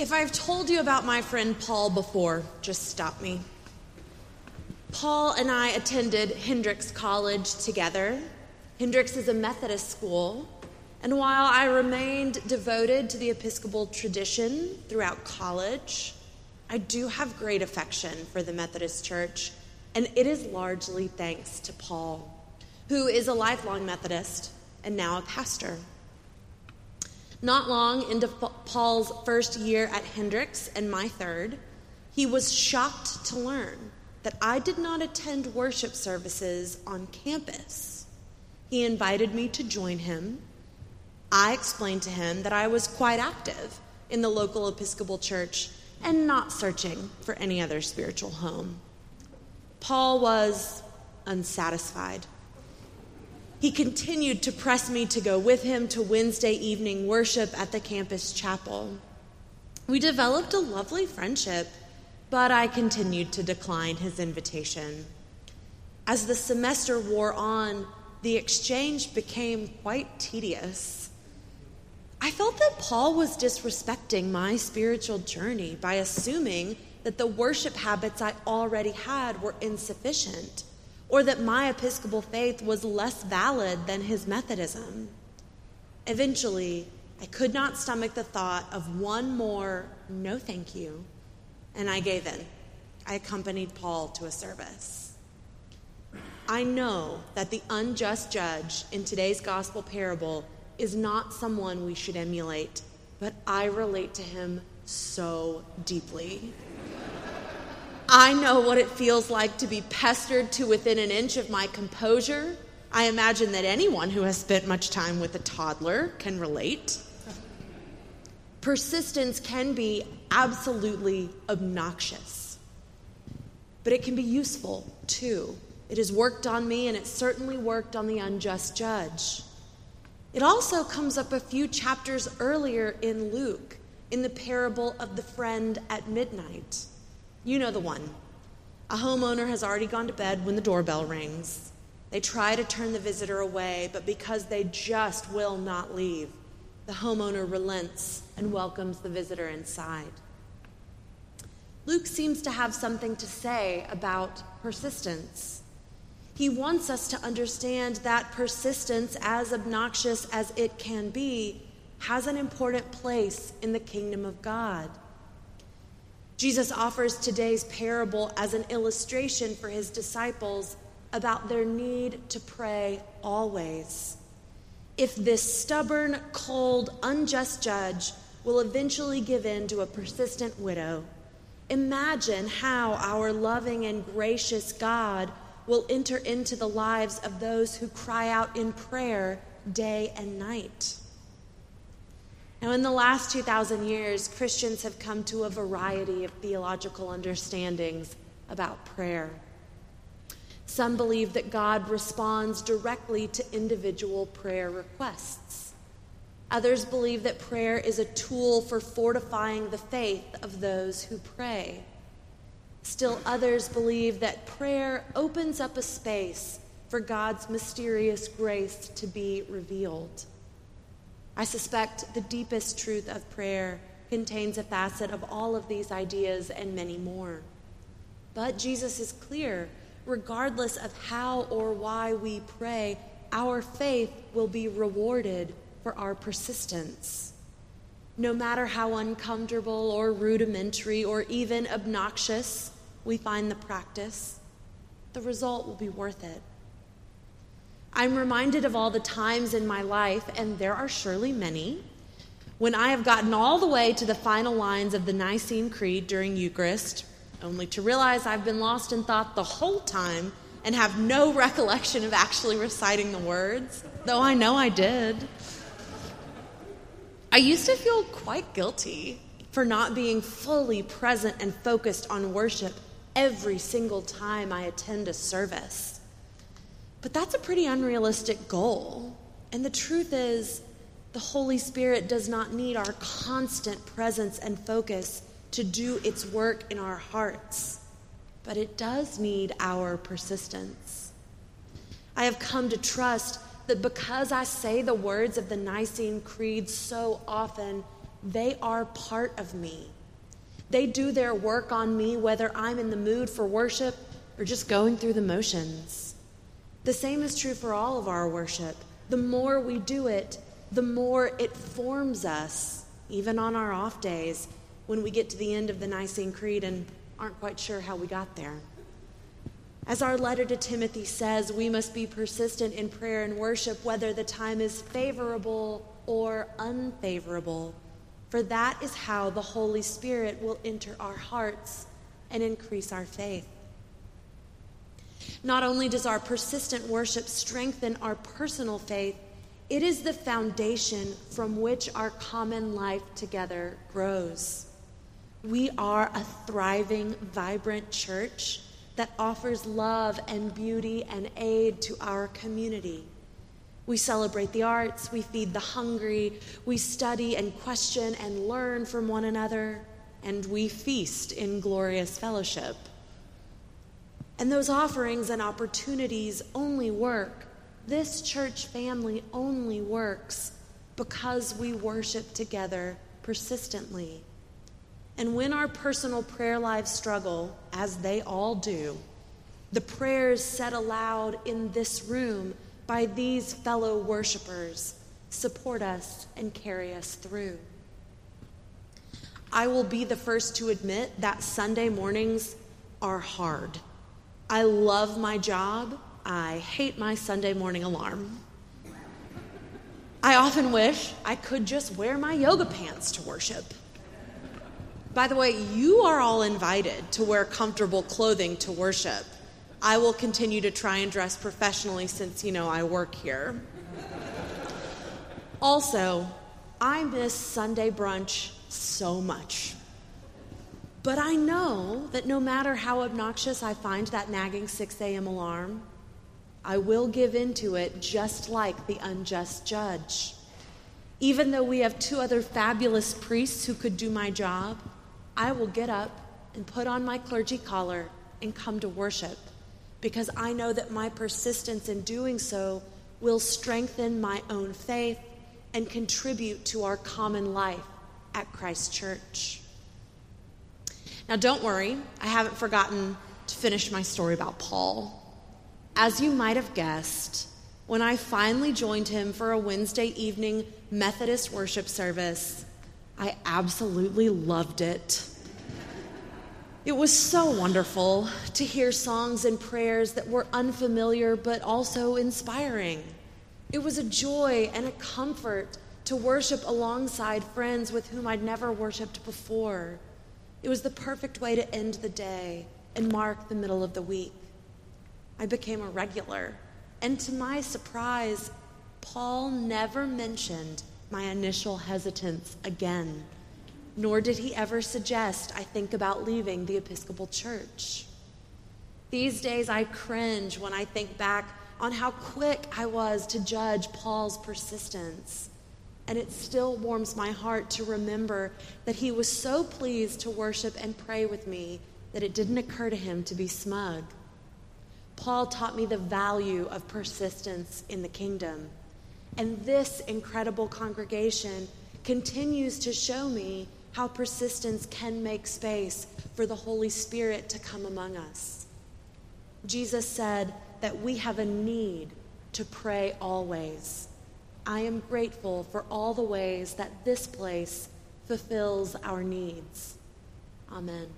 If I've told you about my friend Paul before, just stop me. Paul and I attended Hendrix College together. Hendrix is a Methodist school, and while I remained devoted to the Episcopal tradition throughout college, I do have great affection for the Methodist Church, and it is largely thanks to Paul, who is a lifelong Methodist and now a pastor. Not long into Paul's first year at Hendrix and my third, he was shocked to learn that I did not attend worship services on campus. He invited me to join him. I explained to him that I was quite active in the local Episcopal church and not searching for any other spiritual home. Paul was unsatisfied. He continued to press me to go with him to Wednesday evening worship at the campus chapel. We developed a lovely friendship but I continued to decline his invitation. As the semester wore on, the exchange became quite tedious. I felt that Paul was disrespecting my spiritual journey by assuming that the worship habits I already had were insufficient, or that my Episcopal faith was less valid than his Methodism. Eventually, I could not stomach the thought of one more no thank you and I gave in. I accompanied Paul to a service. I know that the unjust judge in today's gospel parable is not someone we should emulate, but I relate to him so deeply. I know what it feels like to be pestered to within an inch of my composure. I imagine that anyone who has spent much time with a toddler can relate. Persistence can be absolutely obnoxious, but it can be useful too. It has worked on me, and it certainly worked on the unjust judge. It also comes up a few chapters earlier in Luke, in the parable of the friend at midnight. You know the one. A homeowner has already gone to bed when the doorbell rings. They try to turn the visitor away, but because they just will not leave, the homeowner relents and welcomes the visitor inside. Luke seems to have something to say about persistence. He wants us to understand that persistence, as obnoxious as it can be, has an important place in the kingdom of God. Jesus offers today's parable as an illustration for his disciples about their need to pray always if this stubborn, cold, unjust judge will eventually give in to a persistent widow, imagine how our loving and gracious God will enter into the lives of those who cry out in prayer day and night. Now, in the last 2,000 years, Christians have come to a variety of theological understandings about prayer. Some believe that God responds directly to individual prayer requests. Others believe that prayer is a tool for fortifying the faith of those who pray. Still, others believe that prayer opens up a space for God's mysterious grace to be revealed. I suspect the deepest truth of prayer contains a facet of all of these ideas and many more. But Jesus is clear regardless of how or why we pray, our faith will be rewarded for our persistence. No matter how uncomfortable or rudimentary or even obnoxious we find the practice, the result will be worth it. I'm reminded of all the times in my life, and there are surely many, when I have gotten all the way to the final lines of the Nicene Creed during Eucharist only to realize I've been lost in thought the whole time and have no recollection of actually reciting the words, though I know I did. I used to feel quite guilty for not being fully present and focused on worship every single time I attend a service. But that's a pretty unrealistic goal. And the truth is, the Holy Spirit does not need our constant presence and focus to do its work in our hearts, but it does need our persistence. I have come to trust that because I say the words of the Nicene Creed so often, they are part of me. They do their work on me whether I'm in the mood for worship or just going through the motions. The same is true for all of our worship. The more we do it, the more it forms us, even on our off days when we get to the end of the Nicene Creed and aren't quite sure how we got there. As our letter to Timothy says, we must be persistent in prayer and worship, whether the time is favorable or unfavorable, for that is how the Holy Spirit will enter our hearts and increase our faith. Not only does our persistent worship strengthen our personal faith, it is the foundation from which our common life together grows. We are a thriving, vibrant church that offers love and beauty and aid to our community. We celebrate the arts, we feed the hungry, we study and question and learn from one another, and we feast in glorious fellowship. And those offerings and opportunities only work. This church family only works because we worship together persistently. And when our personal prayer lives struggle, as they all do, the prayers said aloud in this room by these fellow worshipers support us and carry us through. I will be the first to admit that Sunday mornings are hard. I love my job. I hate my Sunday morning alarm. I often wish I could just wear my yoga pants to worship. By the way, you are all invited to wear comfortable clothing to worship. I will continue to try and dress professionally since, you know, I work here. Also, I miss Sunday brunch so much. But I know that no matter how obnoxious I find that nagging 6 a.m. alarm, I will give in to it just like the unjust judge. Even though we have two other fabulous priests who could do my job, I will get up and put on my clergy collar and come to worship because I know that my persistence in doing so will strengthen my own faith and contribute to our common life at Christ Church. Now, don't worry, I haven't forgotten to finish my story about Paul. As you might have guessed, when I finally joined him for a Wednesday evening Methodist worship service, I absolutely loved it. It was so wonderful to hear songs and prayers that were unfamiliar but also inspiring. It was a joy and a comfort to worship alongside friends with whom I'd never worshiped before. It was the perfect way to end the day and mark the middle of the week. I became a regular, and to my surprise, Paul never mentioned my initial hesitance again, nor did he ever suggest I think about leaving the Episcopal Church. These days, I cringe when I think back on how quick I was to judge Paul's persistence. And it still warms my heart to remember that he was so pleased to worship and pray with me that it didn't occur to him to be smug. Paul taught me the value of persistence in the kingdom. And this incredible congregation continues to show me how persistence can make space for the Holy Spirit to come among us. Jesus said that we have a need to pray always. I am grateful for all the ways that this place fulfills our needs. Amen.